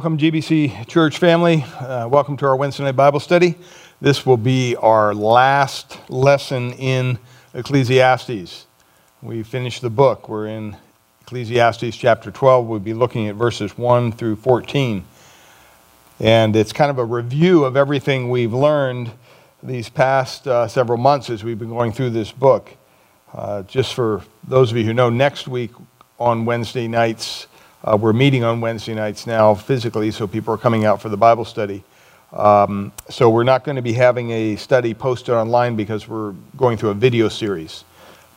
Welcome, GBC Church family. Uh, welcome to our Wednesday night Bible study. This will be our last lesson in Ecclesiastes. We finished the book. We're in Ecclesiastes chapter 12. We'll be looking at verses 1 through 14. And it's kind of a review of everything we've learned these past uh, several months as we've been going through this book. Uh, just for those of you who know, next week on Wednesday nights, uh, we're meeting on Wednesday nights now physically, so people are coming out for the Bible study. Um, so we're not going to be having a study posted online because we're going through a video series.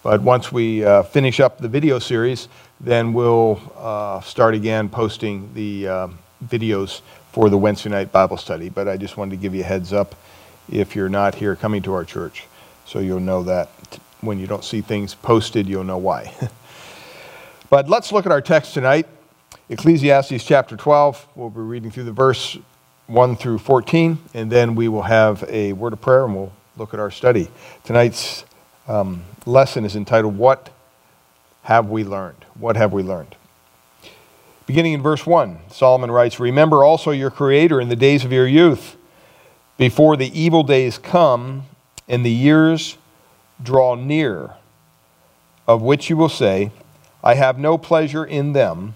But once we uh, finish up the video series, then we'll uh, start again posting the uh, videos for the Wednesday night Bible study. But I just wanted to give you a heads up if you're not here coming to our church, so you'll know that when you don't see things posted, you'll know why. but let's look at our text tonight. Ecclesiastes chapter 12. We'll be reading through the verse 1 through 14, and then we will have a word of prayer and we'll look at our study. Tonight's um, lesson is entitled, What Have We Learned? What Have We Learned? Beginning in verse 1, Solomon writes, Remember also your Creator in the days of your youth, before the evil days come and the years draw near, of which you will say, I have no pleasure in them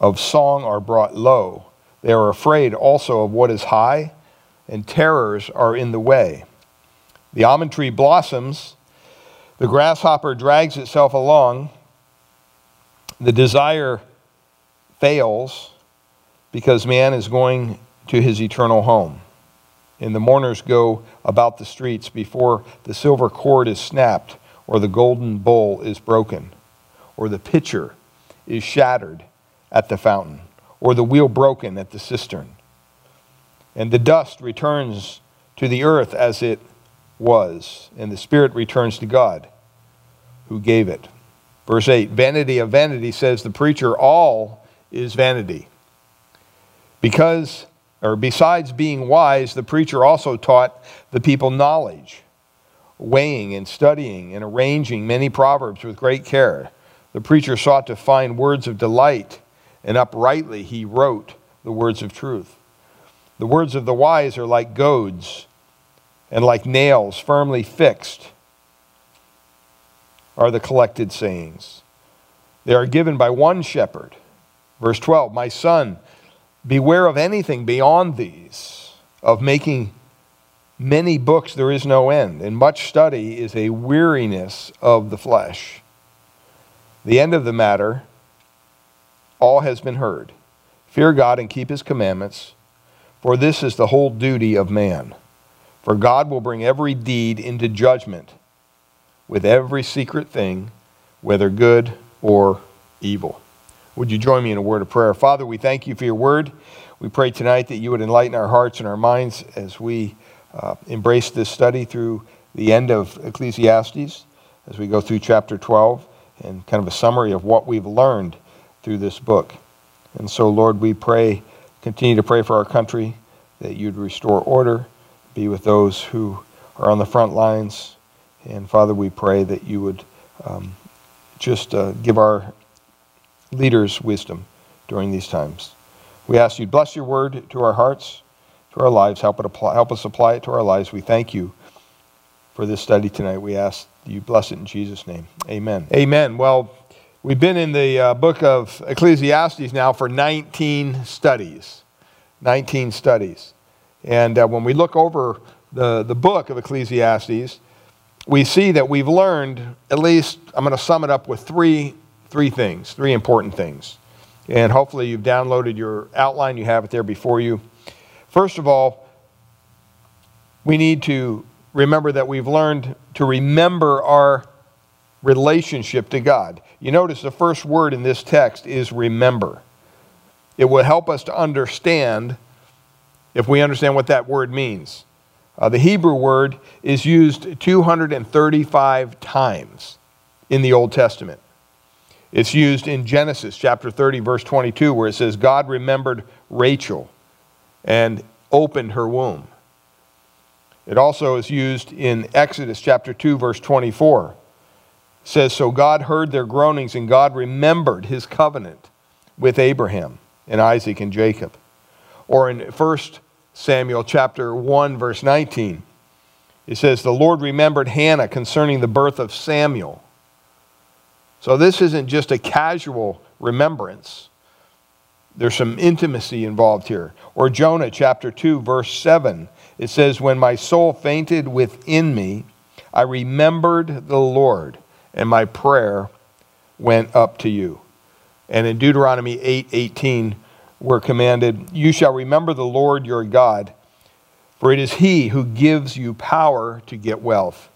of song are brought low. They are afraid also of what is high, and terrors are in the way. The almond tree blossoms, the grasshopper drags itself along, the desire fails because man is going to his eternal home. And the mourners go about the streets before the silver cord is snapped, or the golden bowl is broken, or the pitcher is shattered at the fountain, or the wheel broken at the cistern. And the dust returns to the earth as it was, and the spirit returns to God who gave it. Verse 8 Vanity of vanity, says the preacher, all is vanity. Because, or besides being wise, the preacher also taught the people knowledge, weighing and studying and arranging many proverbs with great care. The preacher sought to find words of delight and uprightly he wrote the words of truth. The words of the wise are like goads, and like nails firmly fixed are the collected sayings. They are given by one shepherd. Verse 12 My son, beware of anything beyond these, of making many books there is no end, and much study is a weariness of the flesh. The end of the matter all has been heard. Fear God and keep his commandments, for this is the whole duty of man. For God will bring every deed into judgment with every secret thing, whether good or evil. Would you join me in a word of prayer? Father, we thank you for your word. We pray tonight that you would enlighten our hearts and our minds as we uh, embrace this study through the end of Ecclesiastes, as we go through chapter 12 and kind of a summary of what we've learned through this book. And so, Lord, we pray, continue to pray for our country, that you'd restore order, be with those who are on the front lines. And Father, we pray that you would um, just uh, give our leaders wisdom during these times. We ask you bless your word to our hearts, to our lives. Help, it apply, help us apply it to our lives. We thank you for this study tonight. We ask you bless it in Jesus' name. Amen. Amen. Well, We've been in the uh, book of Ecclesiastes now for 19 studies. 19 studies. And uh, when we look over the, the book of Ecclesiastes, we see that we've learned at least, I'm going to sum it up with three, three things, three important things. And hopefully you've downloaded your outline, you have it there before you. First of all, we need to remember that we've learned to remember our relationship to God. You notice the first word in this text is remember. It will help us to understand if we understand what that word means. Uh, the Hebrew word is used 235 times in the Old Testament. It's used in Genesis chapter 30, verse 22, where it says, God remembered Rachel and opened her womb. It also is used in Exodus chapter 2, verse 24. Says, So God heard their groanings, and God remembered his covenant with Abraham and Isaac and Jacob. Or in 1 Samuel chapter 1 verse 19. It says the Lord remembered Hannah concerning the birth of Samuel. So this isn't just a casual remembrance. There's some intimacy involved here. Or Jonah chapter 2 verse 7. It says when my soul fainted within me, I remembered the Lord and my prayer went up to you. And in Deuteronomy 8:18 8, we're commanded, You shall remember the Lord your God, for it is he who gives you power to get wealth.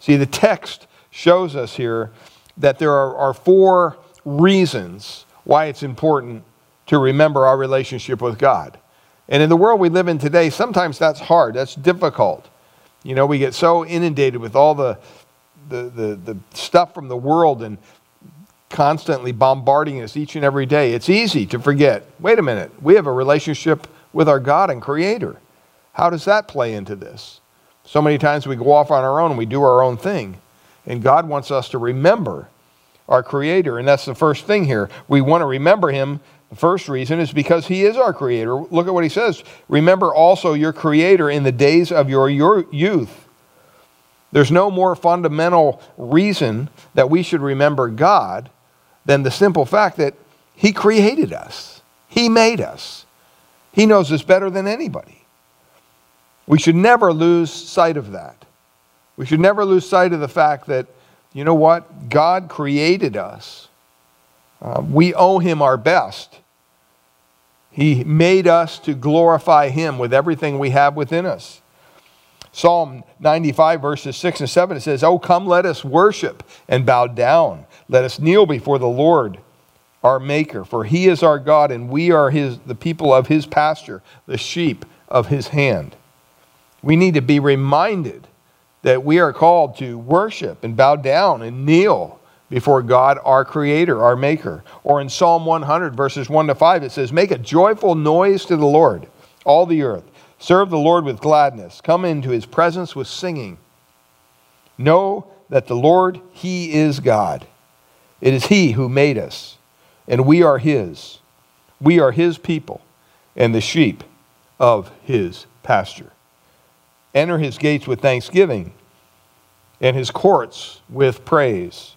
See, the text shows us here that there are, are four reasons why it's important to remember our relationship with God. And in the world we live in today, sometimes that's hard, that's difficult. You know, we get so inundated with all the, the, the, the stuff from the world and constantly bombarding us each and every day, it's easy to forget wait a minute, we have a relationship with our God and Creator. How does that play into this? So many times we go off on our own we do our own thing. And God wants us to remember our Creator. And that's the first thing here. We want to remember Him. The first reason is because He is our Creator. Look at what He says Remember also your Creator in the days of your, your youth. There's no more fundamental reason that we should remember God than the simple fact that He created us, He made us. He knows us better than anybody. We should never lose sight of that. We should never lose sight of the fact that, you know what? God created us. Uh, we owe Him our best. He made us to glorify Him with everything we have within us. Psalm 95, verses 6 and 7, it says, Oh, come, let us worship and bow down. Let us kneel before the Lord, our Maker, for He is our God, and we are his, the people of His pasture, the sheep of His hand. We need to be reminded that we are called to worship and bow down and kneel before God, our Creator, our Maker. Or in Psalm 100, verses 1 to 5, it says, Make a joyful noise to the Lord, all the earth. Serve the Lord with gladness. Come into his presence with singing. Know that the Lord, he is God. It is he who made us, and we are his. We are his people and the sheep of his pasture. Enter his gates with thanksgiving and his courts with praise.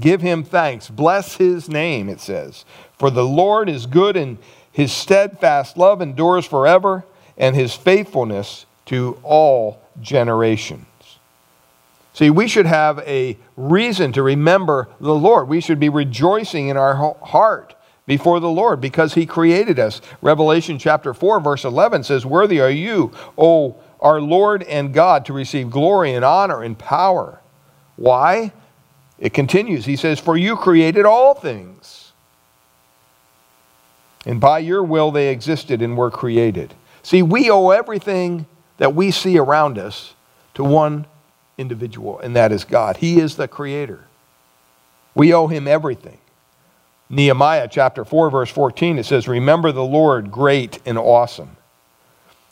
Give him thanks. Bless his name, it says. For the Lord is good and his steadfast love endures forever and his faithfulness to all generations. See, we should have a reason to remember the Lord. We should be rejoicing in our heart before the Lord because he created us. Revelation chapter 4, verse 11 says, Worthy are you, O our Lord and God, to receive glory and honor and power. Why? It continues. He says, For you created all things, and by your will they existed and were created. See, we owe everything that we see around us to one individual, and that is God. He is the creator. We owe him everything. Nehemiah chapter 4, verse 14, it says, Remember the Lord great and awesome.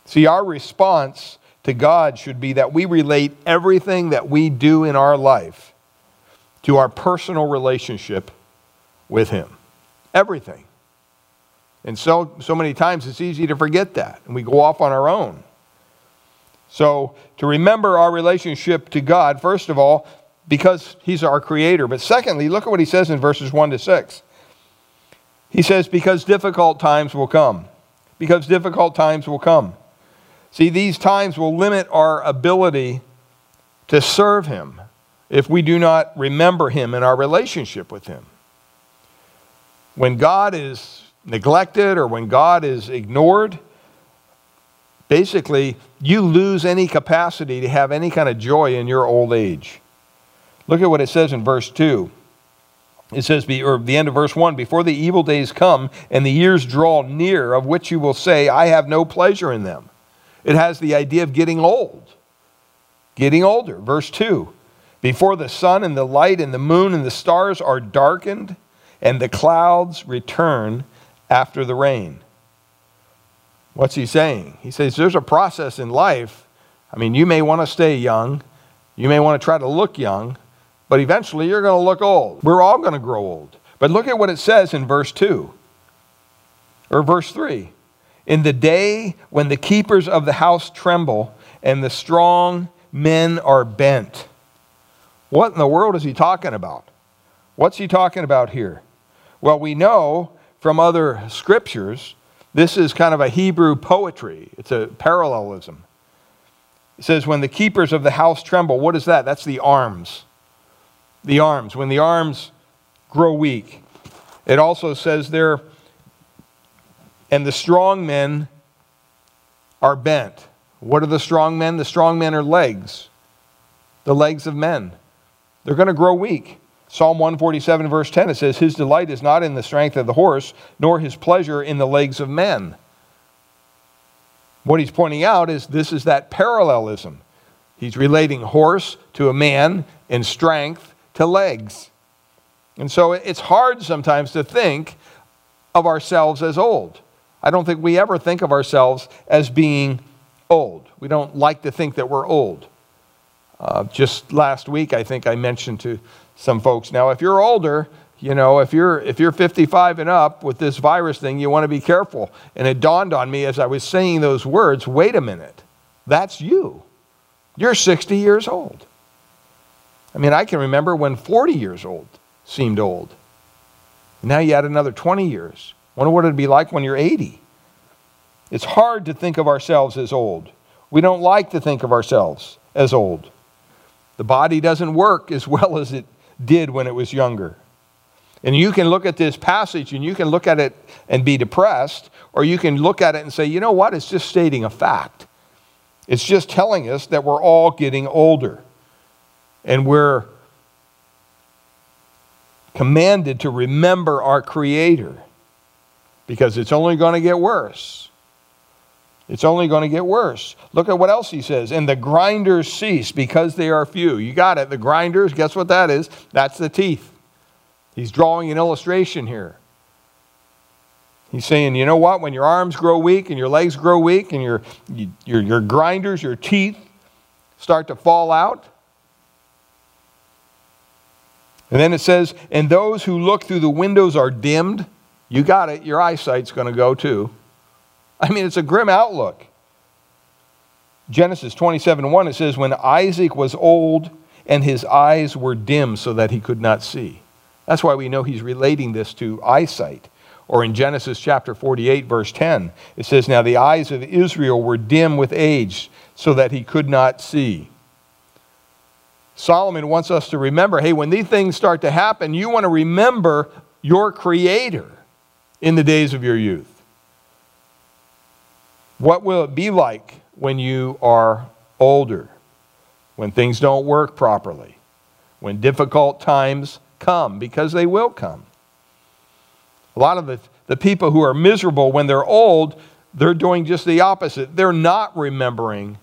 See, our response to God should be that we relate everything that we do in our life to our personal relationship with Him. Everything. And so, so many times it's easy to forget that, and we go off on our own. So, to remember our relationship to God, first of all, because He's our Creator. But secondly, look at what He says in verses 1 to 6. He says, Because difficult times will come. Because difficult times will come. See, these times will limit our ability to serve Him if we do not remember Him in our relationship with Him. When God is neglected or when God is ignored, basically, you lose any capacity to have any kind of joy in your old age. Look at what it says in verse 2. it says, or the end of verse 1 Before the evil days come and the years draw near, of which you will say, I have no pleasure in them. It has the idea of getting old, getting older. Verse 2 Before the sun and the light and the moon and the stars are darkened, and the clouds return after the rain. What's he saying? He says there's a process in life. I mean, you may want to stay young, you may want to try to look young, but eventually you're going to look old. We're all going to grow old. But look at what it says in verse 2 or verse 3. In the day when the keepers of the house tremble and the strong men are bent. What in the world is he talking about? What's he talking about here? Well, we know from other scriptures, this is kind of a Hebrew poetry, it's a parallelism. It says, When the keepers of the house tremble, what is that? That's the arms the arms, when the arms grow weak. It also says there, and the strong men are bent. What are the strong men? The strong men are legs, the legs of men. They're going to grow weak. Psalm 147, verse 10, it says, His delight is not in the strength of the horse, nor his pleasure in the legs of men. What he's pointing out is this is that parallelism. He's relating horse to a man in strength to legs. And so it's hard sometimes to think of ourselves as old. I don't think we ever think of ourselves as being old. We don't like to think that we're old. Uh, just last week, I think I mentioned to some folks now, if you're older, you know, if you're, if you're 55 and up with this virus thing, you want to be careful. And it dawned on me as I was saying those words wait a minute, that's you. You're 60 years old. I mean, I can remember when 40 years old seemed old. Now you add another 20 years. Wonder what it'd be like when you're 80. It's hard to think of ourselves as old. We don't like to think of ourselves as old. The body doesn't work as well as it did when it was younger. And you can look at this passage and you can look at it and be depressed, or you can look at it and say, you know what? It's just stating a fact. It's just telling us that we're all getting older. And we're commanded to remember our Creator because it's only going to get worse. It's only going to get worse. Look at what else he says. And the grinders cease because they are few. You got it. The grinders, guess what that is? That's the teeth. He's drawing an illustration here. He's saying, you know what? When your arms grow weak and your legs grow weak and your, your, your grinders, your teeth start to fall out, and then it says, and those who look through the windows are dimmed. You got it, your eyesight's going to go too. I mean, it's a grim outlook. Genesis 27 1, it says, When Isaac was old and his eyes were dim so that he could not see. That's why we know he's relating this to eyesight. Or in Genesis chapter 48, verse 10, it says, Now the eyes of Israel were dim with age so that he could not see. Solomon wants us to remember hey, when these things start to happen, you want to remember your Creator in the days of your youth. What will it be like when you are older? When things don't work properly? When difficult times come? Because they will come. A lot of the, the people who are miserable when they're old, they're doing just the opposite. They're not remembering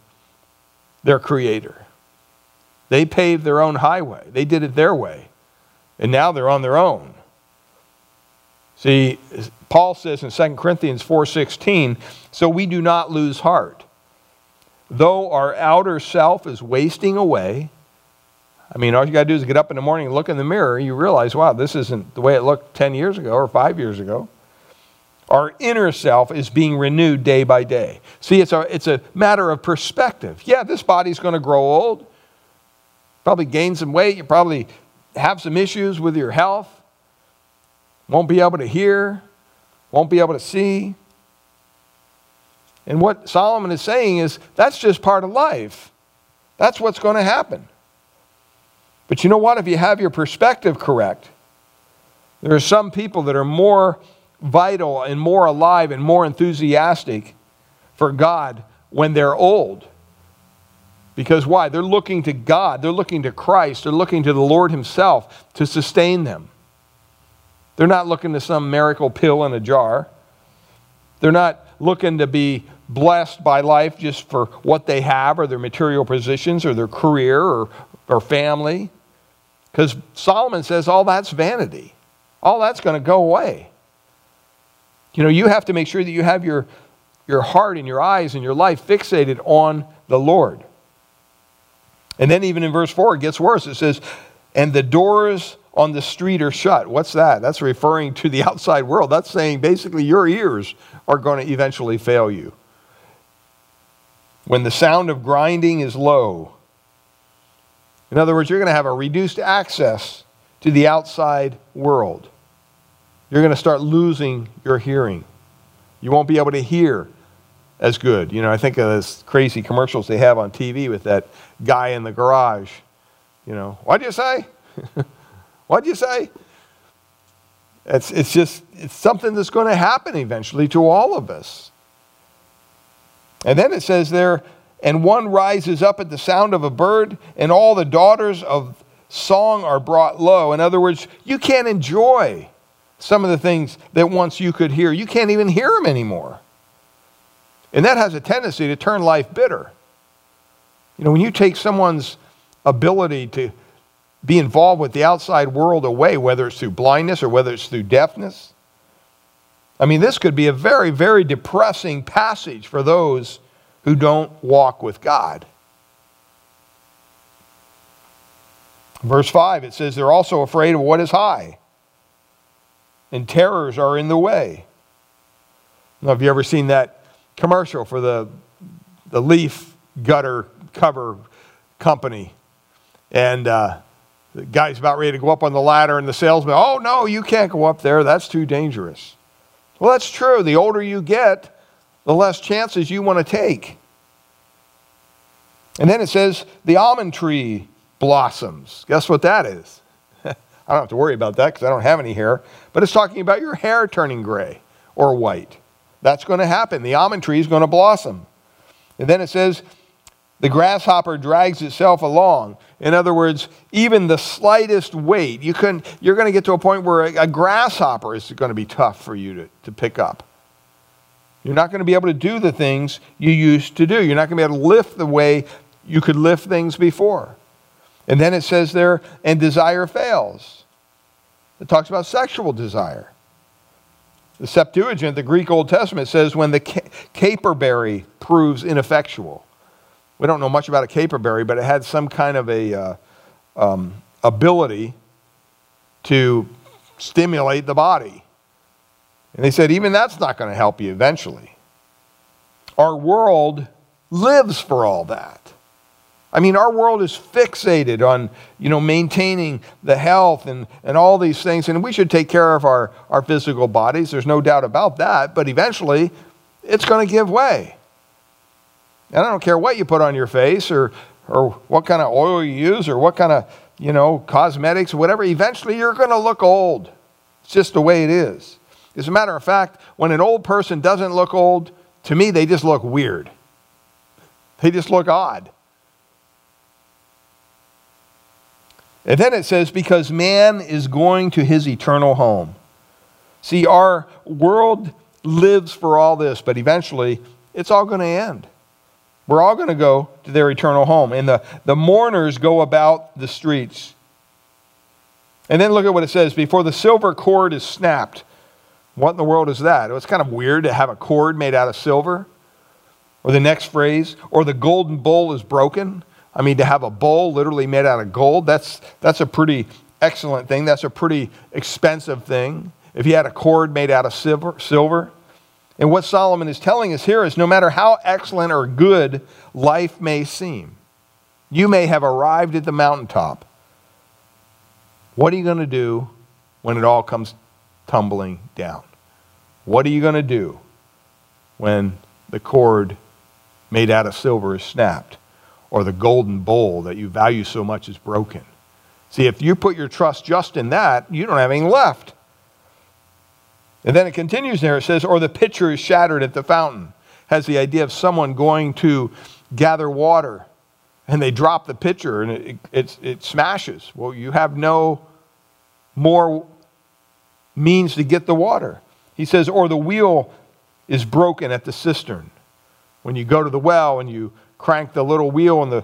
their Creator. They paved their own highway, they did it their way. And now they're on their own. See, Paul says in 2 Corinthians 4:16, "So we do not lose heart. Though our outer self is wasting away, I mean, all you got to do is get up in the morning and look in the mirror, you realize, wow, this isn't the way it looked 10 years ago or 5 years ago. Our inner self is being renewed day by day. See, it's a, it's a matter of perspective. Yeah, this body's going to grow old probably gain some weight. You probably have some issues with your health. Won't be able to hear. Won't be able to see. And what Solomon is saying is that's just part of life. That's what's going to happen. But you know what? If you have your perspective correct, there are some people that are more vital and more alive and more enthusiastic for God when they're old because why? They're looking to God, they're looking to Christ, they're looking to the Lord Himself to sustain them. They're not looking to some miracle pill in a jar. They're not looking to be blessed by life just for what they have or their material positions or their career or, or family. Because Solomon says all that's vanity, all that's going to go away. You know, you have to make sure that you have your, your heart and your eyes and your life fixated on the Lord. And then, even in verse 4, it gets worse. It says, And the doors on the street are shut. What's that? That's referring to the outside world. That's saying basically your ears are going to eventually fail you. When the sound of grinding is low, in other words, you're going to have a reduced access to the outside world. You're going to start losing your hearing. You won't be able to hear as good. You know, I think of those crazy commercials they have on TV with that guy in the garage. You know, what'd you say? what'd you say? It's, it's just it's something that's going to happen eventually to all of us. And then it says there, and one rises up at the sound of a bird, and all the daughters of song are brought low. In other words, you can't enjoy some of the things that once you could hear. You can't even hear them anymore. And that has a tendency to turn life bitter. You know, when you take someone's ability to be involved with the outside world away, whether it's through blindness or whether it's through deafness, I mean, this could be a very, very depressing passage for those who don't walk with God. Verse 5, it says, They're also afraid of what is high, and terrors are in the way. Now, have you ever seen that commercial for the, the leaf gutter cover company? And uh, the guy's about ready to go up on the ladder, and the salesman, oh, no, you can't go up there. That's too dangerous. Well, that's true. The older you get, the less chances you want to take. And then it says the almond tree blossoms. Guess what that is? I don't have to worry about that because I don't have any hair. But it's talking about your hair turning gray or white. That's going to happen. The almond tree is going to blossom. And then it says the grasshopper drags itself along. In other words, even the slightest weight, you can, you're going to get to a point where a, a grasshopper is going to be tough for you to, to pick up. You're not going to be able to do the things you used to do. You're not going to be able to lift the way you could lift things before. And then it says there, and desire fails. It talks about sexual desire. The Septuagint, the Greek Old Testament, says when the caperberry proves ineffectual. We don't know much about a caperberry, but it had some kind of a uh, um, ability to stimulate the body. And they said, even that's not going to help you eventually. Our world lives for all that. I mean, our world is fixated on, you know, maintaining the health and, and all these things. And we should take care of our, our physical bodies. There's no doubt about that. But eventually, it's going to give way. And I don't care what you put on your face or, or what kind of oil you use or what kind of, you know, cosmetics whatever. Eventually, you're going to look old. It's just the way it is. As a matter of fact, when an old person doesn't look old, to me, they just look weird. They just look odd. And then it says, because man is going to his eternal home. See, our world lives for all this, but eventually it's all going to end. We're all going to go to their eternal home. And the, the mourners go about the streets. And then look at what it says before the silver cord is snapped. What in the world is that? It's kind of weird to have a cord made out of silver. Or the next phrase, or the golden bowl is broken. I mean, to have a bowl literally made out of gold, that's, that's a pretty excellent thing. That's a pretty expensive thing. If you had a cord made out of silver, silver, and what Solomon is telling us here is no matter how excellent or good life may seem, you may have arrived at the mountaintop. What are you going to do when it all comes tumbling down? What are you going to do when the cord made out of silver is snapped or the golden bowl that you value so much is broken? See, if you put your trust just in that, you don't have anything left. And then it continues there. It says, or the pitcher is shattered at the fountain. Has the idea of someone going to gather water and they drop the pitcher and it, it, it smashes. Well, you have no more, means to get the water. He says, or the wheel is broken at the cistern. When you go to the well and you crank the little wheel and the,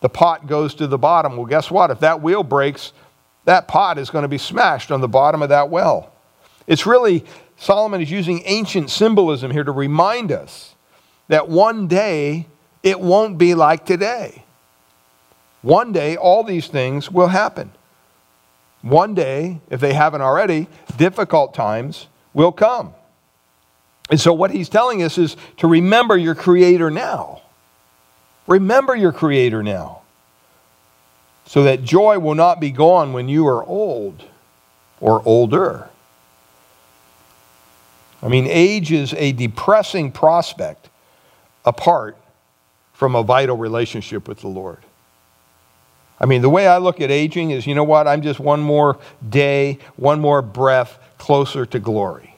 the pot goes to the bottom, well, guess what? If that wheel breaks, that pot is going to be smashed on the bottom of that well. It's really, Solomon is using ancient symbolism here to remind us that one day it won't be like today. One day all these things will happen. One day, if they haven't already, difficult times will come. And so, what he's telling us is to remember your Creator now. Remember your Creator now. So that joy will not be gone when you are old or older. I mean, age is a depressing prospect apart from a vital relationship with the Lord. I mean, the way I look at aging is you know what? I'm just one more day, one more breath closer to glory.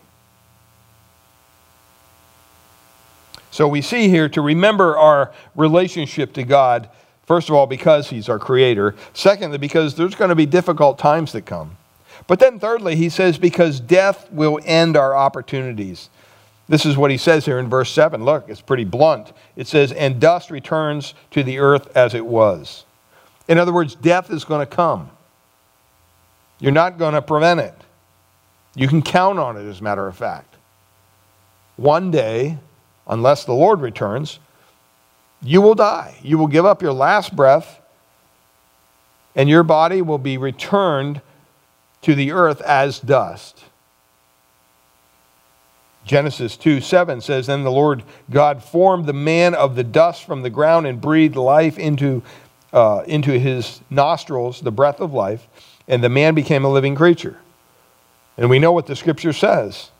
So we see here to remember our relationship to God, first of all, because He's our Creator. Secondly, because there's going to be difficult times that come. But then, thirdly, he says, because death will end our opportunities. This is what he says here in verse 7. Look, it's pretty blunt. It says, And dust returns to the earth as it was. In other words, death is going to come. You're not going to prevent it. You can count on it, as a matter of fact. One day, unless the Lord returns, you will die. You will give up your last breath, and your body will be returned to the earth as dust. Genesis 2 7 says, Then the Lord God formed the man of the dust from the ground and breathed life into, uh, into his nostrils, the breath of life, and the man became a living creature. And we know what the scripture says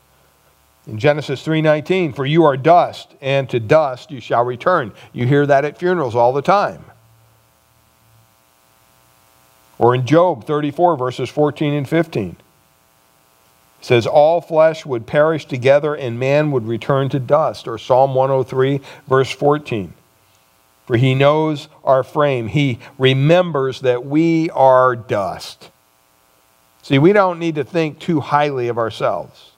in Genesis 3:19, "For you are dust, and to dust you shall return." You hear that at funerals all the time. Or in Job 34 verses 14 and 15 says, All flesh would perish together and man would return to dust. Or Psalm 103, verse 14. For he knows our frame. He remembers that we are dust. See, we don't need to think too highly of ourselves.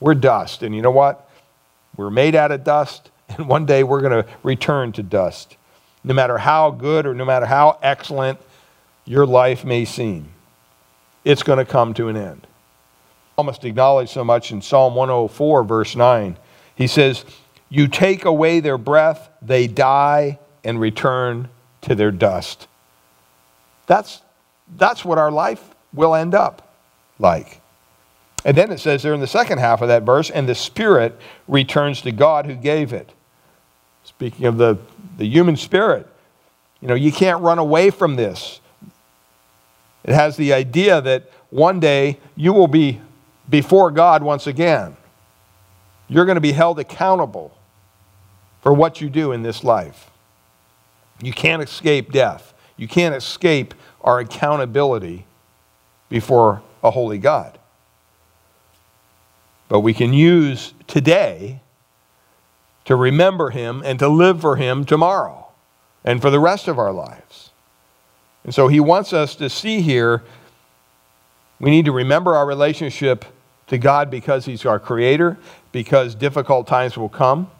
We're dust. And you know what? We're made out of dust, and one day we're going to return to dust. No matter how good or no matter how excellent your life may seem, it's going to come to an end psalmist acknowledged so much in Psalm 104, verse 9. He says, You take away their breath, they die and return to their dust. That's, that's what our life will end up like. And then it says there in the second half of that verse, and the spirit returns to God who gave it. Speaking of the, the human spirit, you know, you can't run away from this. It has the idea that one day you will be before God once again. You're going to be held accountable for what you do in this life. You can't escape death. You can't escape our accountability before a holy God. But we can use today to remember Him and to live for Him tomorrow and for the rest of our lives. And so He wants us to see here we need to remember our relationship to God because He's our Creator, because difficult times will come,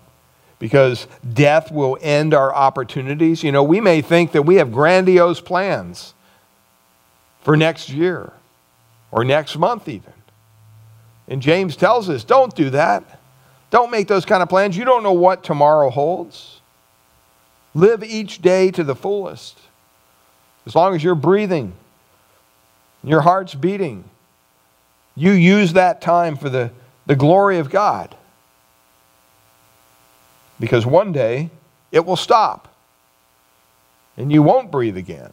because death will end our opportunities. You know, we may think that we have grandiose plans for next year or next month, even. And James tells us don't do that. Don't make those kind of plans. You don't know what tomorrow holds. Live each day to the fullest. As long as you're breathing, your heart's beating, you use that time for the, the glory of God. Because one day it will stop and you won't breathe again.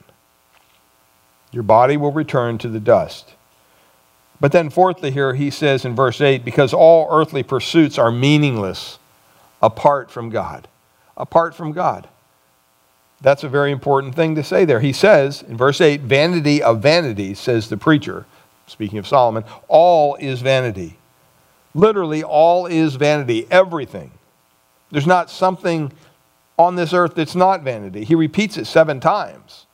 Your body will return to the dust. But then, fourthly, here he says in verse 8, because all earthly pursuits are meaningless apart from God. Apart from God. That's a very important thing to say there. He says in verse 8, vanity of vanities, says the preacher speaking of Solomon, all is vanity. Literally, all is vanity, everything. There's not something on this earth that's not vanity. He repeats it seven times.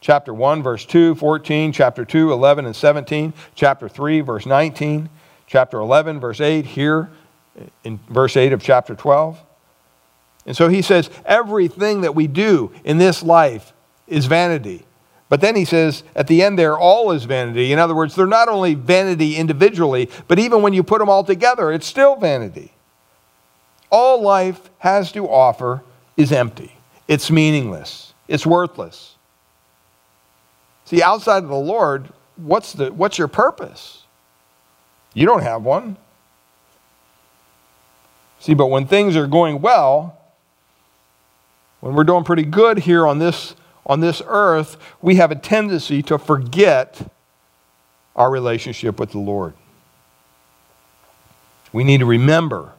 chapter 1, verse 2, 14, chapter 2, 11 and 17, chapter 3, verse 19, chapter 11, verse 8, here in verse 8 of chapter 12. And so he says, everything that we do in this life is vanity. But then he says at the end there, all is vanity. In other words, they're not only vanity individually, but even when you put them all together, it's still vanity. All life has to offer is empty, it's meaningless, it's worthless. See, outside of the Lord, what's, the, what's your purpose? You don't have one. See, but when things are going well, when we're doing pretty good here on this, on this earth, we have a tendency to forget our relationship with the Lord. We need to remember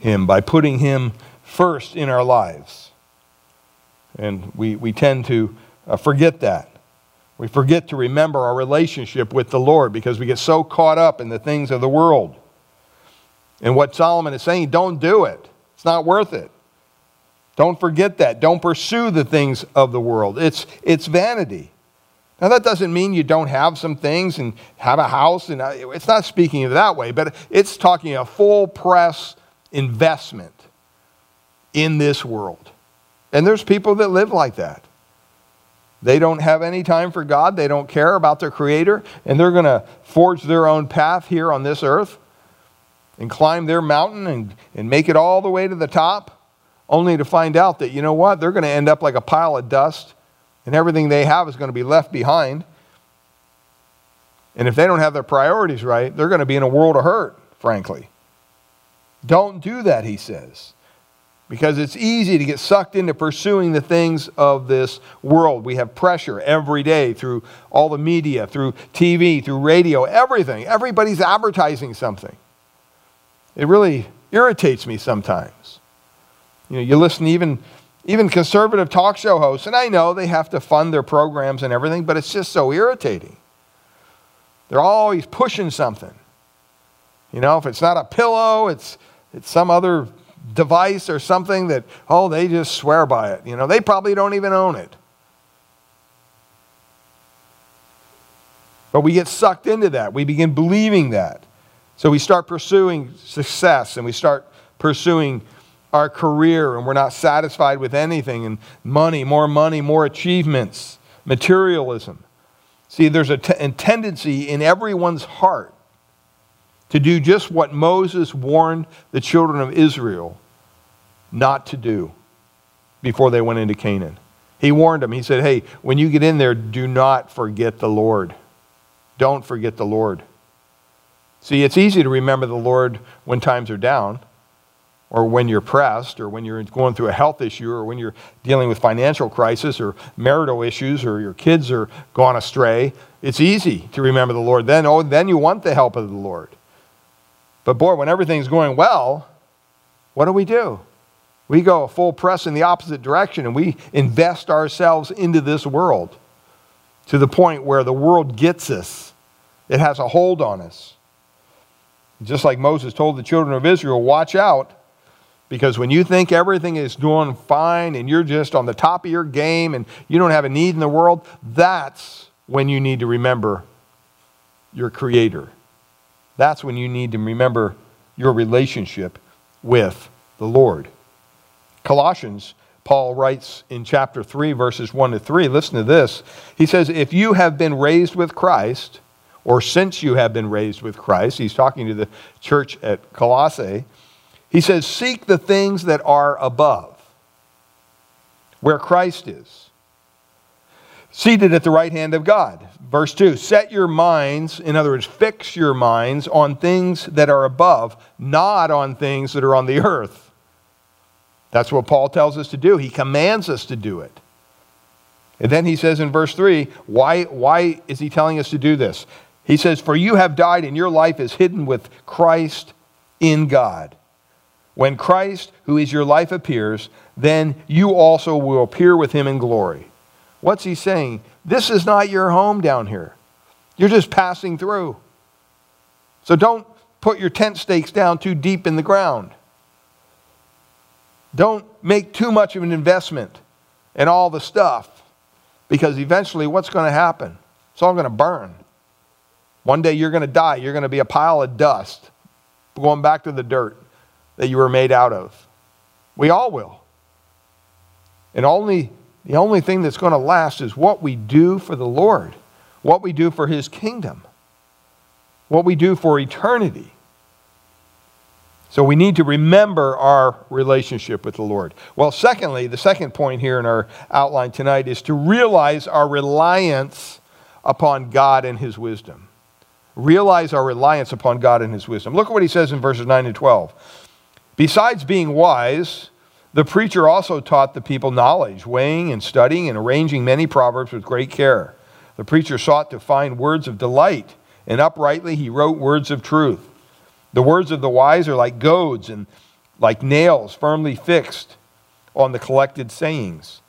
Him by putting Him first in our lives. And we, we tend to uh, forget that. We forget to remember our relationship with the Lord because we get so caught up in the things of the world. And what Solomon is saying, don't do it. It's not worth it. Don't forget that. Don't pursue the things of the world. It's, it's vanity. Now, that doesn't mean you don't have some things and have a house. And uh, it's not speaking of that way, but it's talking a full press investment in this world. And there's people that live like that. They don't have any time for God. They don't care about their Creator. And they're going to forge their own path here on this earth and climb their mountain and, and make it all the way to the top, only to find out that, you know what, they're going to end up like a pile of dust and everything they have is going to be left behind. And if they don't have their priorities right, they're going to be in a world of hurt, frankly. Don't do that, he says because it's easy to get sucked into pursuing the things of this world. We have pressure every day through all the media, through TV, through radio, everything. Everybody's advertising something. It really irritates me sometimes. You know, you listen even even conservative talk show hosts, and I know they have to fund their programs and everything, but it's just so irritating. They're always pushing something. You know, if it's not a pillow, it's it's some other device or something that, oh, they just swear by it. You know, they probably don't even own it. But we get sucked into that. We begin believing that. So we start pursuing success and we start pursuing our career and we're not satisfied with anything and money, more money, more achievements, materialism. See, there's a, t- a tendency in everyone's heart to do just what Moses warned the children of Israel not to do before they went into Canaan. He warned them. He said, Hey, when you get in there, do not forget the Lord. Don't forget the Lord. See, it's easy to remember the Lord when times are down, or when you're pressed, or when you're going through a health issue, or when you're dealing with financial crisis, or marital issues, or your kids are gone astray. It's easy to remember the Lord. Then, oh, then you want the help of the Lord. But boy, when everything's going well, what do we do? We go full press in the opposite direction and we invest ourselves into this world to the point where the world gets us. It has a hold on us. Just like Moses told the children of Israel, watch out, because when you think everything is doing fine and you're just on the top of your game and you don't have a need in the world, that's when you need to remember your Creator. That's when you need to remember your relationship with the Lord. Colossians, Paul writes in chapter 3, verses 1 to 3. Listen to this. He says, If you have been raised with Christ, or since you have been raised with Christ, he's talking to the church at Colossae, he says, Seek the things that are above, where Christ is, seated at the right hand of God. Verse 2 Set your minds, in other words, fix your minds on things that are above, not on things that are on the earth. That's what Paul tells us to do. He commands us to do it. And then he says in verse 3 why, why is he telling us to do this? He says, For you have died, and your life is hidden with Christ in God. When Christ, who is your life, appears, then you also will appear with him in glory. What's he saying? This is not your home down here. You're just passing through. So don't put your tent stakes down too deep in the ground. Don't make too much of an investment in all the stuff. Because eventually, what's going to happen? It's all going to burn. One day you're going to die. You're going to be a pile of dust going back to the dirt that you were made out of. We all will. And only, the only thing that's going to last is what we do for the Lord, what we do for His kingdom, what we do for eternity. So we need to remember our relationship with the Lord. Well, secondly, the second point here in our outline tonight is to realize our reliance upon God and His wisdom. Realize our reliance upon God and His wisdom. Look at what he says in verses 9 and 12. Besides being wise, the preacher also taught the people knowledge, weighing and studying and arranging many proverbs with great care. The preacher sought to find words of delight, and uprightly he wrote words of truth. The words of the wise are like goads and like nails firmly fixed on the collected sayings.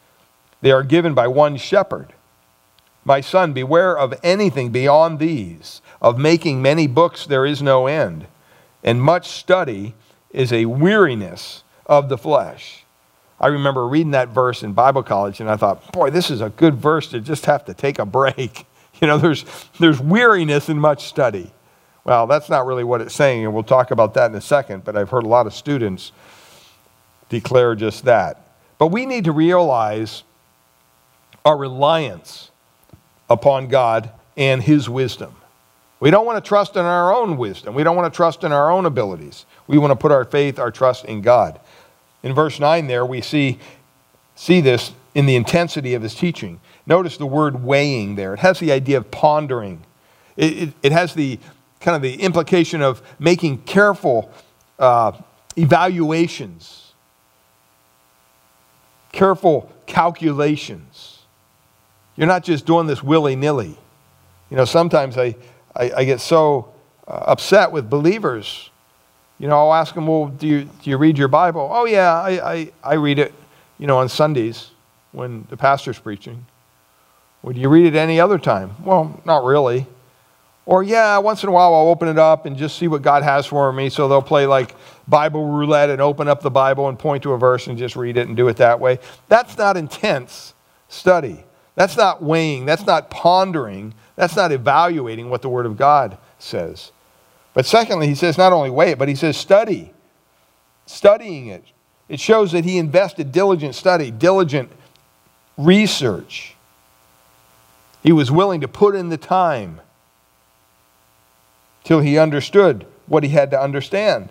They are given by one shepherd. My son, beware of anything beyond these. Of making many books there is no end, and much study is a weariness of the flesh. I remember reading that verse in Bible college, and I thought, boy, this is a good verse to just have to take a break. You know, there's, there's weariness in much study. Well, that's not really what it's saying, and we'll talk about that in a second, but I've heard a lot of students declare just that. But we need to realize our reliance upon God and His wisdom. We don't want to trust in our own wisdom. We don't want to trust in our own abilities. We want to put our faith, our trust in God. In verse 9 there, we see, see this in the intensity of his teaching. Notice the word weighing there. It has the idea of pondering. It, it, it has the kind of the implication of making careful uh, evaluations, careful calculations. You're not just doing this willy nilly. You know, sometimes I, I, I get so uh, upset with believers. You know, I'll ask them, well, do you, do you read your Bible? Oh, yeah, I, I, I read it, you know, on Sundays when the pastor's preaching. Would you read it any other time? Well, not really. Or, yeah, once in a while I'll open it up and just see what God has for me. So they'll play like Bible roulette and open up the Bible and point to a verse and just read it and do it that way. That's not intense study. That's not weighing. That's not pondering. That's not evaluating what the Word of God says. But secondly, he says not only weigh it, but he says study. Studying it. It shows that he invested diligent study, diligent research. He was willing to put in the time till he understood what he had to understand.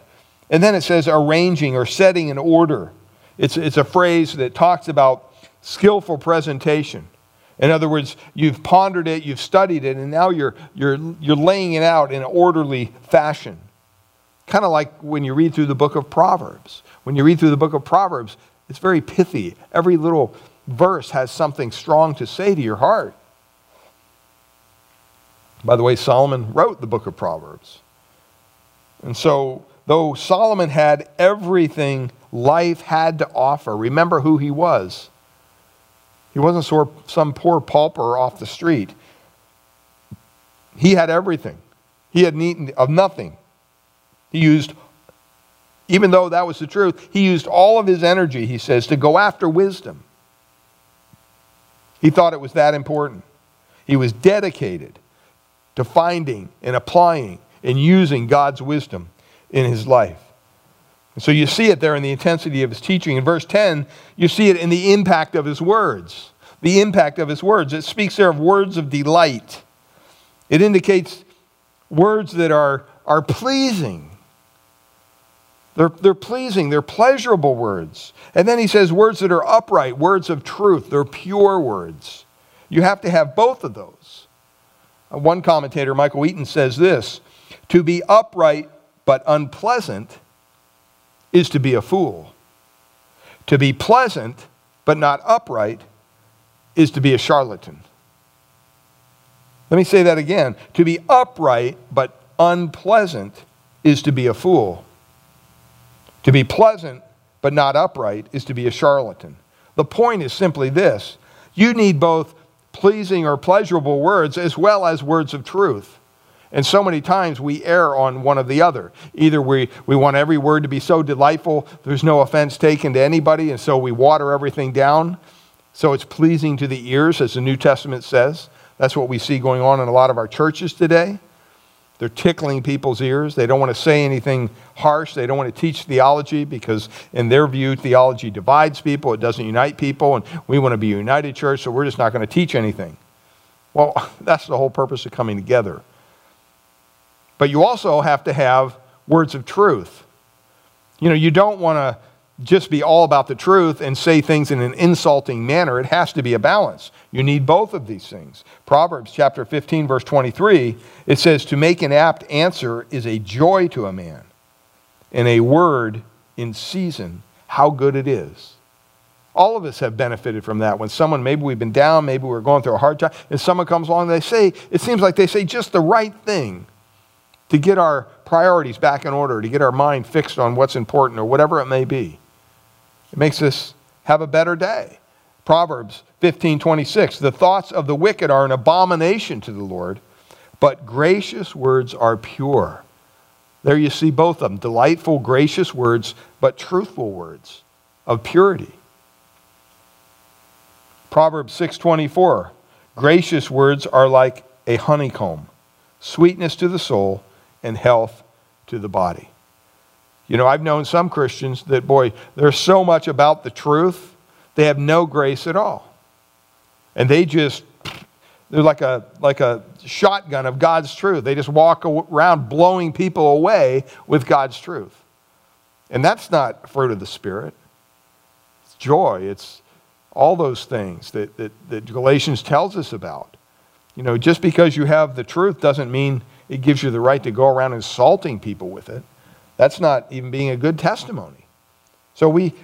And then it says arranging or setting in order. It's, it's a phrase that talks about skillful presentation. In other words, you've pondered it, you've studied it, and now you're, you're, you're laying it out in an orderly fashion. Kind of like when you read through the book of Proverbs. When you read through the book of Proverbs, it's very pithy. Every little verse has something strong to say to your heart. By the way, Solomon wrote the book of Proverbs. And so, though Solomon had everything life had to offer, remember who he was. He wasn't some poor pauper off the street. He had everything. He had need of nothing. He used, even though that was the truth, he used all of his energy, he says, to go after wisdom. He thought it was that important. He was dedicated to finding and applying and using God's wisdom in his life. And so you see it there in the intensity of his teaching. In verse 10, you see it in the impact of his words. The impact of his words. It speaks there of words of delight. It indicates words that are, are pleasing. They're, they're pleasing, they're pleasurable words. And then he says words that are upright, words of truth, they're pure words. You have to have both of those. One commentator, Michael Eaton, says this To be upright but unpleasant is to be a fool. To be pleasant but not upright is to be a charlatan. Let me say that again. To be upright but unpleasant is to be a fool. To be pleasant but not upright is to be a charlatan. The point is simply this you need both pleasing or pleasurable words as well as words of truth. And so many times we err on one or the other. Either we, we want every word to be so delightful, there's no offense taken to anybody, and so we water everything down. So it's pleasing to the ears, as the New Testament says. That's what we see going on in a lot of our churches today. They're tickling people's ears. They don't want to say anything harsh. They don't want to teach theology because, in their view, theology divides people. It doesn't unite people. And we want to be a united church, so we're just not going to teach anything. Well, that's the whole purpose of coming together. But you also have to have words of truth. You know, you don't want to just be all about the truth and say things in an insulting manner. It has to be a balance. You need both of these things. Proverbs chapter 15 verse 23, it says to make an apt answer is a joy to a man, and a word in season how good it is. All of us have benefited from that. When someone, maybe we've been down, maybe we're going through a hard time, and someone comes along, and they say, it seems like they say just the right thing to get our priorities back in order, to get our mind fixed on what's important or whatever it may be. It makes us have a better day. Proverbs 15:26 The thoughts of the wicked are an abomination to the Lord, but gracious words are pure. There you see both of them, delightful gracious words, but truthful words of purity. Proverbs 6:24 Gracious words are like a honeycomb, sweetness to the soul and health to the body. You know, I've known some Christians that, boy, they're so much about the truth, they have no grace at all. And they just, they're like a, like a shotgun of God's truth. They just walk around blowing people away with God's truth. And that's not fruit of the Spirit. It's joy. It's all those things that, that, that Galatians tells us about. You know, just because you have the truth doesn't mean it gives you the right to go around insulting people with it. That's not even being a good testimony. So we,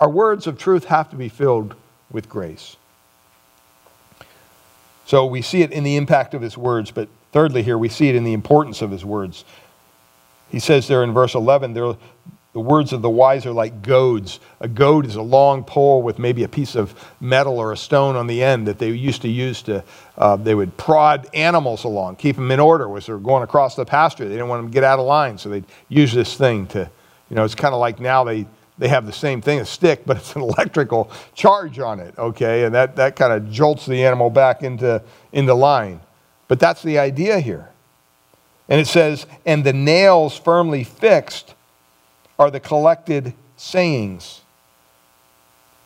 our words of truth have to be filled with grace. So we see it in the impact of his words, but thirdly, here we see it in the importance of his words. He says there in verse 11, the words of the wise are like goads. A goad is a long pole with maybe a piece of metal or a stone on the end that they used to use to, uh, they would prod animals along, keep them in order as they were going across the pasture. They didn't want them to get out of line, so they'd use this thing to, you know, it's kind of like now they, they have the same thing, a stick, but it's an electrical charge on it, okay? And that, that kind of jolts the animal back into, into line. But that's the idea here. And it says, and the nails firmly fixed are the collected sayings.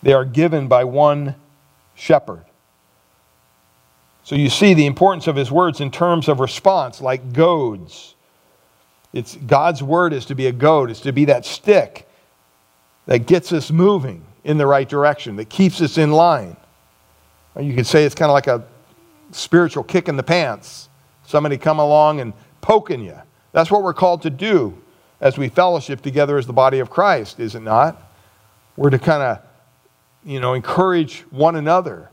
They are given by one shepherd. So you see the importance of his words in terms of response, like goads. It's God's word is to be a goad, it's to be that stick that gets us moving in the right direction, that keeps us in line. Or you could say it's kind of like a spiritual kick in the pants. Somebody come along and poking you. That's what we're called to do as we fellowship together as the body of Christ, is it not? We're to kind of, you know, encourage one another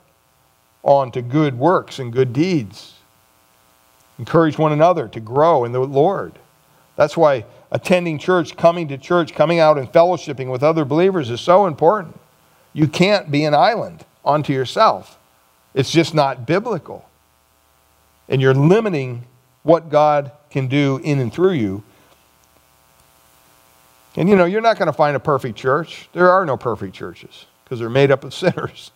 on to good works and good deeds. Encourage one another to grow in the Lord. That's why attending church, coming to church, coming out and fellowshipping with other believers is so important. You can't be an island unto yourself. It's just not biblical. And you're limiting what God can do in and through you and you know, you're not going to find a perfect church. There are no perfect churches because they're made up of sinners.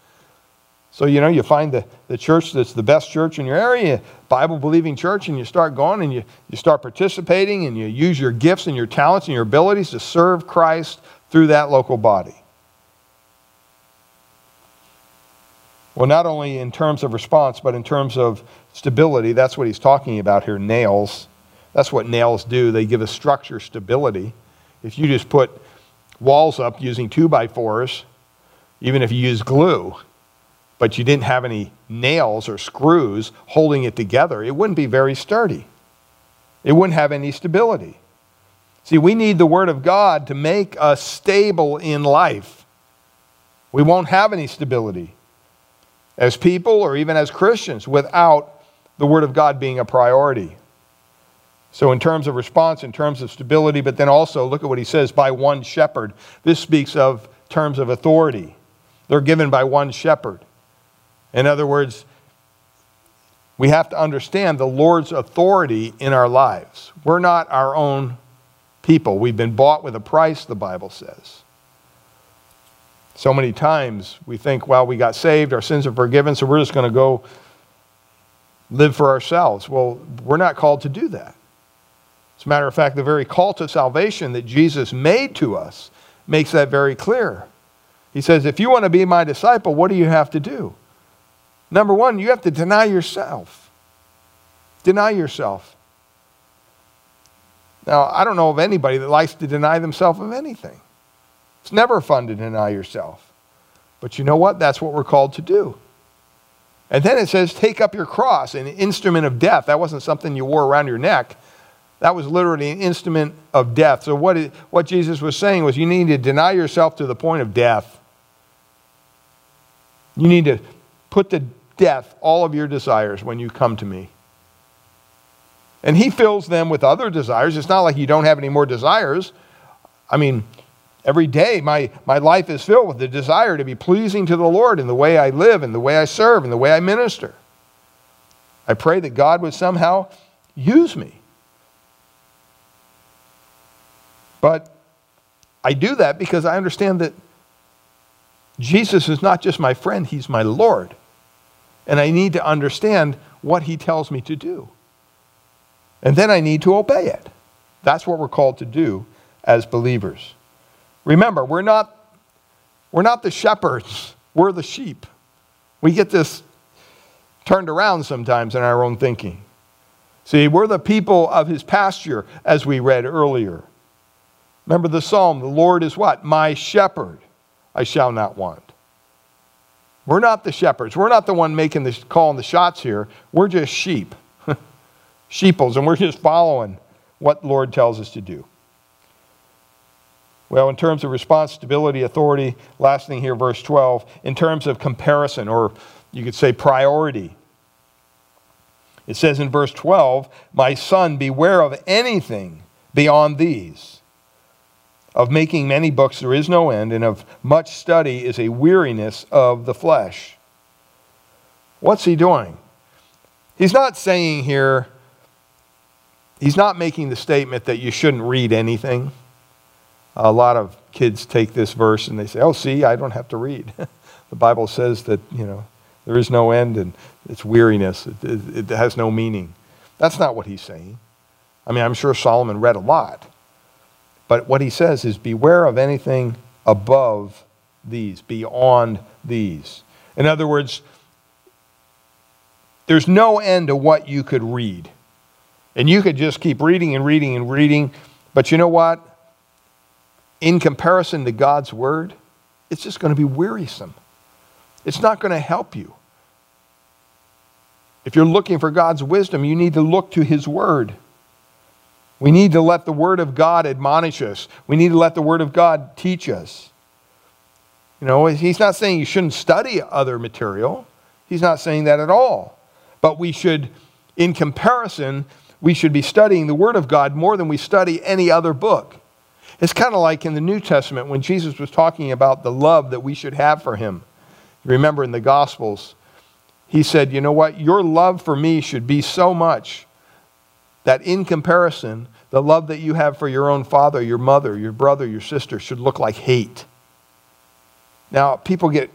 So, you know, you find the, the church that's the best church in your area, Bible believing church, and you start going and you, you start participating and you use your gifts and your talents and your abilities to serve Christ through that local body. Well, not only in terms of response, but in terms of stability. That's what he's talking about here nails. That's what nails do. They give a structure stability. If you just put walls up using two by fours, even if you use glue, but you didn't have any nails or screws holding it together, it wouldn't be very sturdy. It wouldn't have any stability. See, we need the Word of God to make us stable in life. We won't have any stability as people or even as Christians without the Word of God being a priority. So, in terms of response, in terms of stability, but then also look at what he says by one shepherd. This speaks of terms of authority. They're given by one shepherd. In other words, we have to understand the Lord's authority in our lives. We're not our own people. We've been bought with a price, the Bible says. So many times we think, well, we got saved, our sins are forgiven, so we're just going to go live for ourselves. Well, we're not called to do that. As a matter of fact, the very call to salvation that Jesus made to us makes that very clear. He says, if you want to be my disciple, what do you have to do? Number one, you have to deny yourself. Deny yourself. Now, I don't know of anybody that likes to deny themselves of anything. It's never fun to deny yourself. But you know what? That's what we're called to do. And then it says, take up your cross, an instrument of death. That wasn't something you wore around your neck. That was literally an instrument of death. So, what, it, what Jesus was saying was, you need to deny yourself to the point of death. You need to put to death all of your desires when you come to me. And He fills them with other desires. It's not like you don't have any more desires. I mean, every day my, my life is filled with the desire to be pleasing to the Lord in the way I live, in the way I serve, in the way I minister. I pray that God would somehow use me. But I do that because I understand that Jesus is not just my friend, he's my Lord. And I need to understand what he tells me to do. And then I need to obey it. That's what we're called to do as believers. Remember, we're not, we're not the shepherds, we're the sheep. We get this turned around sometimes in our own thinking. See, we're the people of his pasture, as we read earlier. Remember the psalm, the Lord is what? My shepherd, I shall not want. We're not the shepherds. We're not the one making the calling the shots here. We're just sheep. Sheeples, and we're just following what Lord tells us to do. Well, in terms of responsibility, authority, last thing here, verse 12, in terms of comparison, or you could say priority. It says in verse 12, My son, beware of anything beyond these. Of making many books there is no end, and of much study is a weariness of the flesh. What's he doing? He's not saying here, he's not making the statement that you shouldn't read anything. A lot of kids take this verse and they say, oh, see, I don't have to read. the Bible says that, you know, there is no end and it's weariness, it, it, it has no meaning. That's not what he's saying. I mean, I'm sure Solomon read a lot. But what he says is beware of anything above these, beyond these. In other words, there's no end to what you could read. And you could just keep reading and reading and reading. But you know what? In comparison to God's word, it's just going to be wearisome. It's not going to help you. If you're looking for God's wisdom, you need to look to his word. We need to let the Word of God admonish us. We need to let the Word of God teach us. You know, he's not saying you shouldn't study other material. He's not saying that at all. But we should, in comparison, we should be studying the Word of God more than we study any other book. It's kind of like in the New Testament when Jesus was talking about the love that we should have for Him. Remember in the Gospels, He said, You know what? Your love for me should be so much that in comparison, the love that you have for your own father, your mother, your brother, your sister should look like hate. Now, people get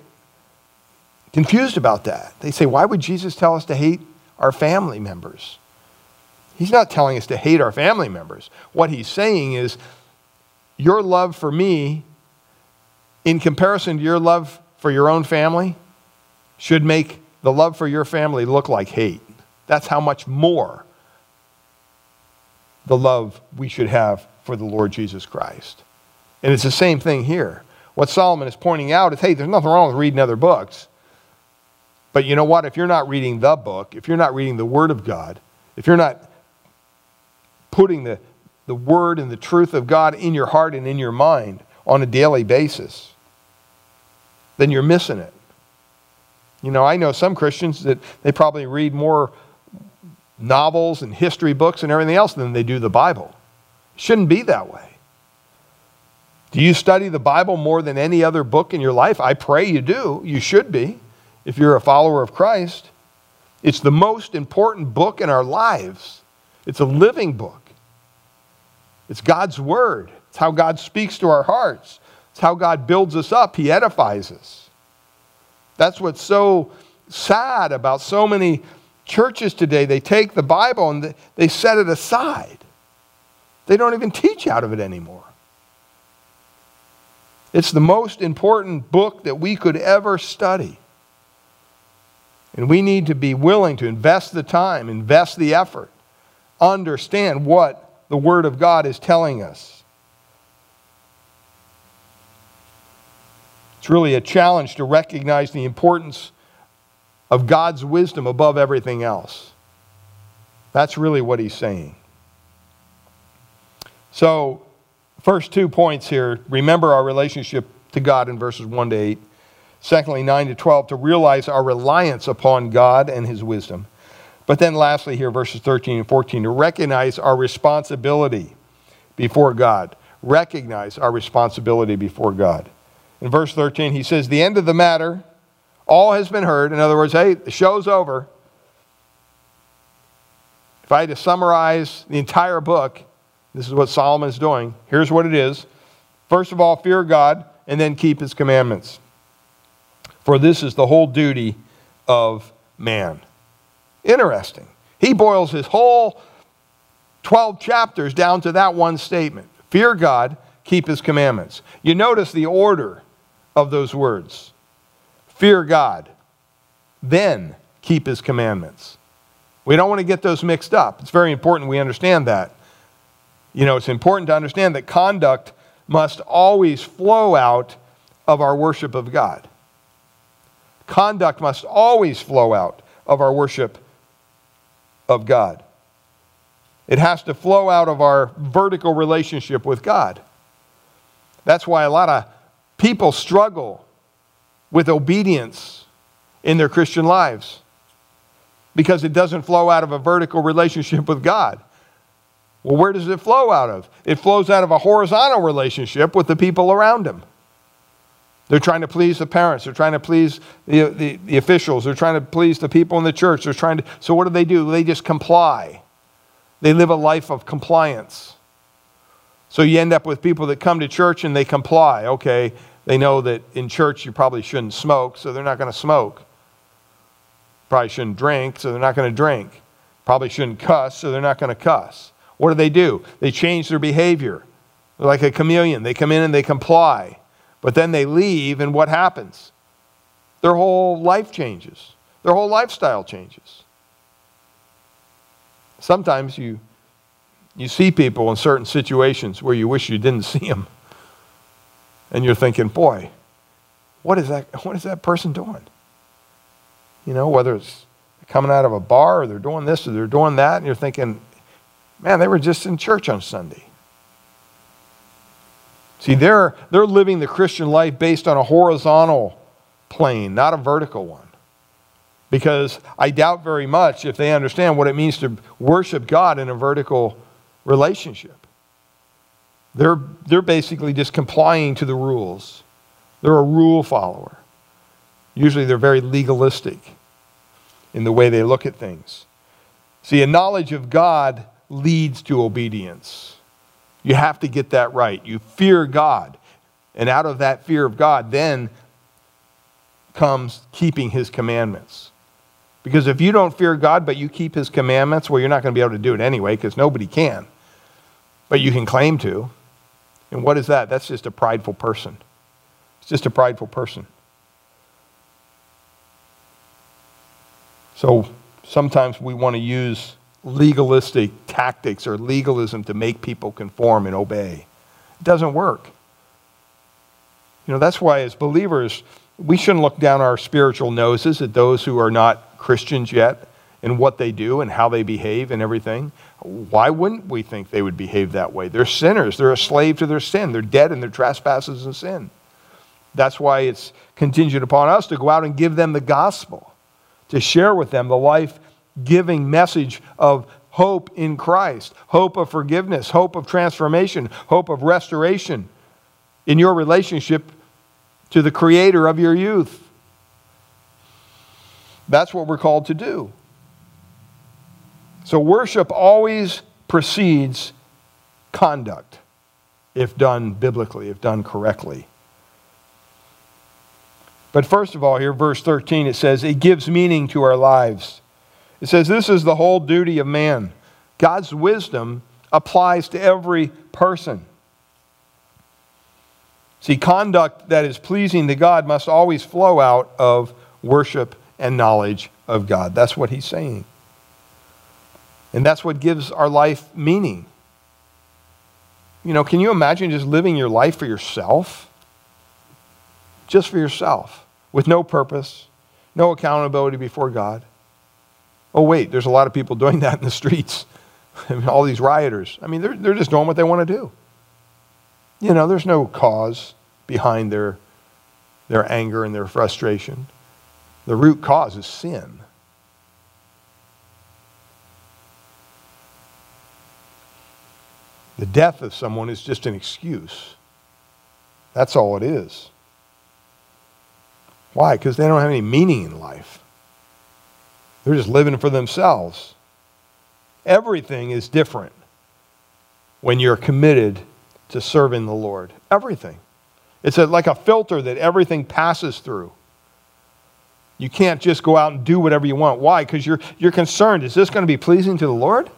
confused about that. They say, why would Jesus tell us to hate our family members? He's not telling us to hate our family members. What he's saying is, your love for me, in comparison to your love for your own family, should make the love for your family look like hate. That's how much more the love we should have for the Lord Jesus Christ. And it's the same thing here. What Solomon is pointing out is hey, there's nothing wrong with reading other books. But you know what? If you're not reading the book, if you're not reading the Word of God, if you're not putting the, the Word and the truth of God in your heart and in your mind on a daily basis, then you're missing it. You know, I know some Christians that they probably read more novels and history books and everything else than they do the Bible. It shouldn't be that way. Do you study the Bible more than any other book in your life? I pray you do. You should be if you're a follower of Christ. It's the most important book in our lives. It's a living book. It's God's Word. It's how God speaks to our hearts. It's how God builds us up, He edifies us. That's what's so sad about so many churches today. They take the Bible and they set it aside, they don't even teach out of it anymore. It's the most important book that we could ever study. And we need to be willing to invest the time, invest the effort, understand what the Word of God is telling us. It's really a challenge to recognize the importance of God's wisdom above everything else. That's really what he's saying. So, First two points here remember our relationship to God in verses 1 to 8. Secondly, 9 to 12, to realize our reliance upon God and his wisdom. But then lastly, here, verses 13 and 14, to recognize our responsibility before God. Recognize our responsibility before God. In verse 13, he says, The end of the matter, all has been heard. In other words, hey, the show's over. If I had to summarize the entire book, this is what Solomon is doing. Here's what it is First of all, fear God, and then keep his commandments. For this is the whole duty of man. Interesting. He boils his whole 12 chapters down to that one statement Fear God, keep his commandments. You notice the order of those words Fear God, then keep his commandments. We don't want to get those mixed up. It's very important we understand that. You know, it's important to understand that conduct must always flow out of our worship of God. Conduct must always flow out of our worship of God. It has to flow out of our vertical relationship with God. That's why a lot of people struggle with obedience in their Christian lives because it doesn't flow out of a vertical relationship with God. Well, where does it flow out of? It flows out of a horizontal relationship with the people around him. They're trying to please the parents. They're trying to please the, the, the, officials. They're trying to please the people in the church. They're trying to. So, what do they do? They just comply. They live a life of compliance. So, you end up with people that come to church and they comply. Okay, they know that in church you probably shouldn't smoke, so they're not going to smoke. Probably shouldn't drink, so they're not going to drink. Probably shouldn't cuss, so they're not going to cuss. What do they do? They change their behavior. They're like a chameleon. They come in and they comply. But then they leave, and what happens? Their whole life changes, their whole lifestyle changes. Sometimes you, you see people in certain situations where you wish you didn't see them. And you're thinking, boy, what is that, what is that person doing? You know, whether it's coming out of a bar or they're doing this or they're doing that, and you're thinking, Man, they were just in church on Sunday. See, they're, they're living the Christian life based on a horizontal plane, not a vertical one. Because I doubt very much if they understand what it means to worship God in a vertical relationship. They're, they're basically just complying to the rules. They're a rule follower. Usually they're very legalistic in the way they look at things. See, a knowledge of God leads to obedience. You have to get that right. You fear God. And out of that fear of God, then comes keeping his commandments. Because if you don't fear God, but you keep his commandments, well, you're not going to be able to do it anyway, because nobody can. But you can claim to. And what is that? That's just a prideful person. It's just a prideful person. So sometimes we want to use legalistic tactics or legalism to make people conform and obey. It doesn't work. You know, that's why as believers, we shouldn't look down our spiritual noses at those who are not Christians yet and what they do and how they behave and everything. Why wouldn't we think they would behave that way? They're sinners. They're a slave to their sin. They're dead in their trespasses and sin. That's why it's contingent upon us to go out and give them the gospel, to share with them the life giving message of hope in Christ, hope of forgiveness, hope of transformation, hope of restoration in your relationship to the creator of your youth. That's what we're called to do. So, worship always precedes conduct if done biblically, if done correctly. But first of all, here, verse 13, it says, it gives meaning to our lives. It says, this is the whole duty of man. God's wisdom applies to every person. See, conduct that is pleasing to God must always flow out of worship and knowledge of God. That's what he's saying. And that's what gives our life meaning. You know, can you imagine just living your life for yourself? Just for yourself, with no purpose, no accountability before God. Oh, wait, there's a lot of people doing that in the streets. I mean, all these rioters. I mean, they're, they're just doing what they want to do. You know, there's no cause behind their, their anger and their frustration. The root cause is sin. The death of someone is just an excuse. That's all it is. Why? Because they don't have any meaning in life. They're just living for themselves. Everything is different when you're committed to serving the Lord. Everything. It's a, like a filter that everything passes through. You can't just go out and do whatever you want. Why? Because you're, you're concerned. Is this going to be pleasing to the Lord?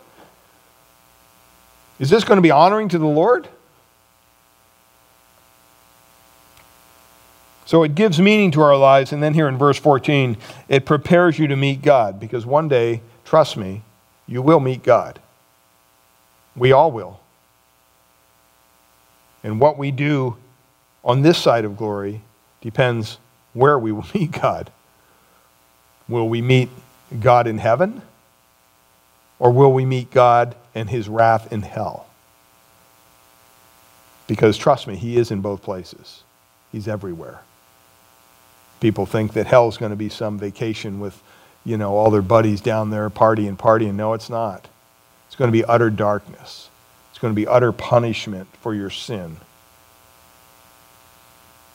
Is this going to be honoring to the Lord? So it gives meaning to our lives. And then here in verse 14, it prepares you to meet God. Because one day, trust me, you will meet God. We all will. And what we do on this side of glory depends where we will meet God. Will we meet God in heaven? Or will we meet God and his wrath in hell? Because trust me, he is in both places, he's everywhere. People think that hell is going to be some vacation with, you know, all their buddies down there partying, partying. No, it's not. It's going to be utter darkness. It's going to be utter punishment for your sin.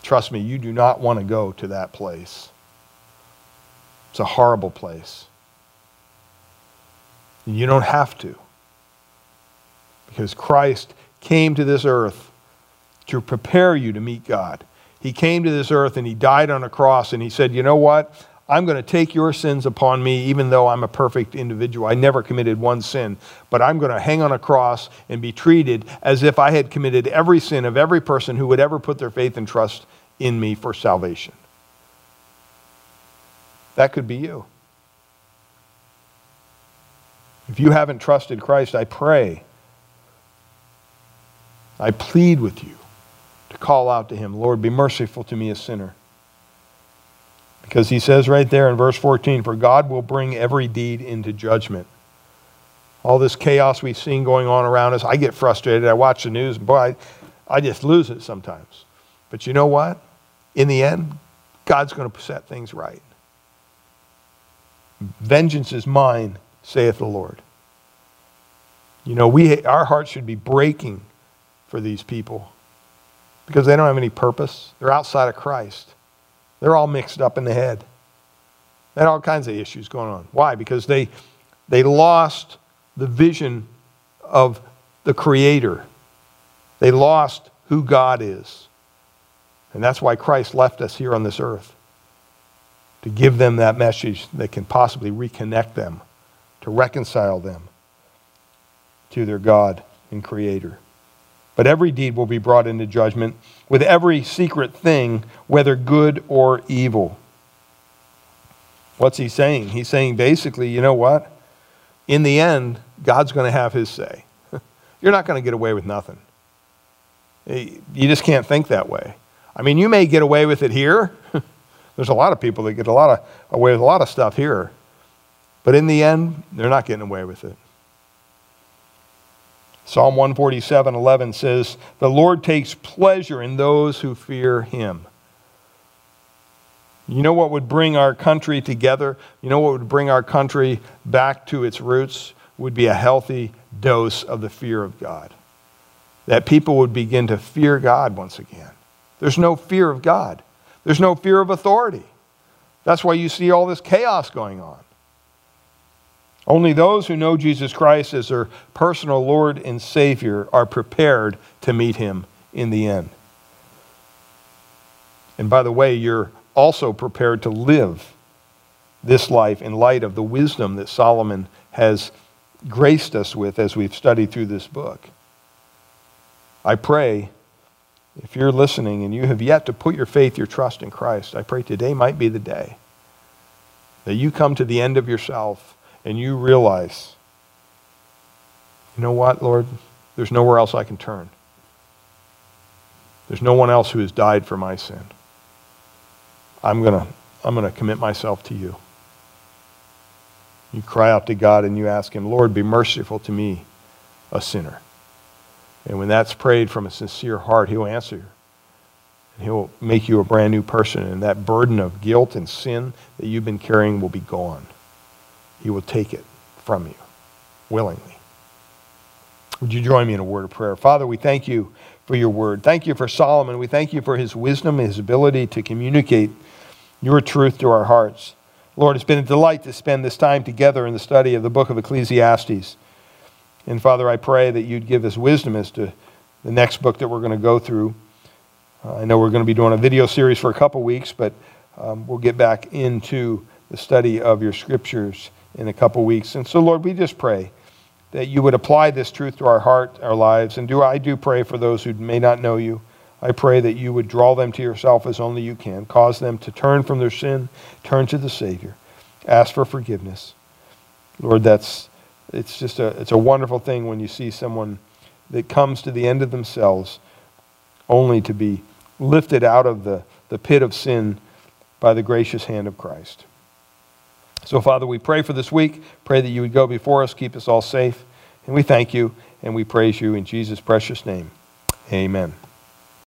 Trust me, you do not want to go to that place. It's a horrible place. You don't have to. Because Christ came to this earth to prepare you to meet God. He came to this earth and he died on a cross and he said, You know what? I'm going to take your sins upon me, even though I'm a perfect individual. I never committed one sin, but I'm going to hang on a cross and be treated as if I had committed every sin of every person who would ever put their faith and trust in me for salvation. That could be you. If you haven't trusted Christ, I pray, I plead with you to call out to him, Lord, be merciful to me, a sinner. Because he says right there in verse 14, For God will bring every deed into judgment. All this chaos we've seen going on around us, I get frustrated. I watch the news, and boy, I, I just lose it sometimes. But you know what? In the end, God's going to set things right. Vengeance is mine, saith the Lord. You know, we, our hearts should be breaking for these people because they don't have any purpose. They're outside of Christ. They're all mixed up in the head. They had all kinds of issues going on. Why? Because they, they lost the vision of the Creator. They lost who God is. And that's why Christ left us here on this earth to give them that message that can possibly reconnect them, to reconcile them to their God and Creator. But every deed will be brought into judgment with every secret thing, whether good or evil. What's he saying? He's saying basically, you know what? In the end, God's going to have his say. You're not going to get away with nothing. Eh, you just can't think that way. I mean, you may get away with it here. There's a lot of people that get a lot of, away with a lot of stuff here. But in the end, they're not getting away with it. Psalm 147 11 says, The Lord takes pleasure in those who fear him. You know what would bring our country together? You know what would bring our country back to its roots? Would be a healthy dose of the fear of God. That people would begin to fear God once again. There's no fear of God, there's no fear of authority. That's why you see all this chaos going on. Only those who know Jesus Christ as their personal Lord and Savior are prepared to meet him in the end. And by the way, you're also prepared to live this life in light of the wisdom that Solomon has graced us with as we've studied through this book. I pray, if you're listening and you have yet to put your faith, your trust in Christ, I pray today might be the day that you come to the end of yourself and you realize, you know what, Lord? There's nowhere else I can turn. There's no one else who has died for my sin. I'm going to I'm going to commit myself to you. You cry out to God and you ask Him, Lord, be merciful to me, a sinner. And when that's prayed from a sincere heart, He'll answer you. And He'll make you a brand new person. And that burden of guilt and sin that you've been carrying will be gone. He will take it from you willingly. Would you join me in a word of prayer? Father, we thank you for your word. Thank you for Solomon. We thank you for his wisdom, his ability to communicate your truth to our hearts. Lord, it's been a delight to spend this time together in the study of the book of Ecclesiastes. And Father, I pray that you'd give us wisdom as to the next book that we're going to go through. Uh, I know we're going to be doing a video series for a couple weeks, but um, we'll get back into the study of your scriptures in a couple weeks. And so, Lord, we just pray that you would apply this truth to our heart, our lives. And do I do pray for those who may not know you. I pray that you would draw them to yourself as only you can, cause them to turn from their sin, turn to the Savior, ask for forgiveness. Lord, that's it's just a it's a wonderful thing when you see someone that comes to the end of themselves only to be lifted out of the, the pit of sin by the gracious hand of Christ. So, Father, we pray for this week. Pray that you would go before us, keep us all safe. And we thank you and we praise you in Jesus' precious name. Amen.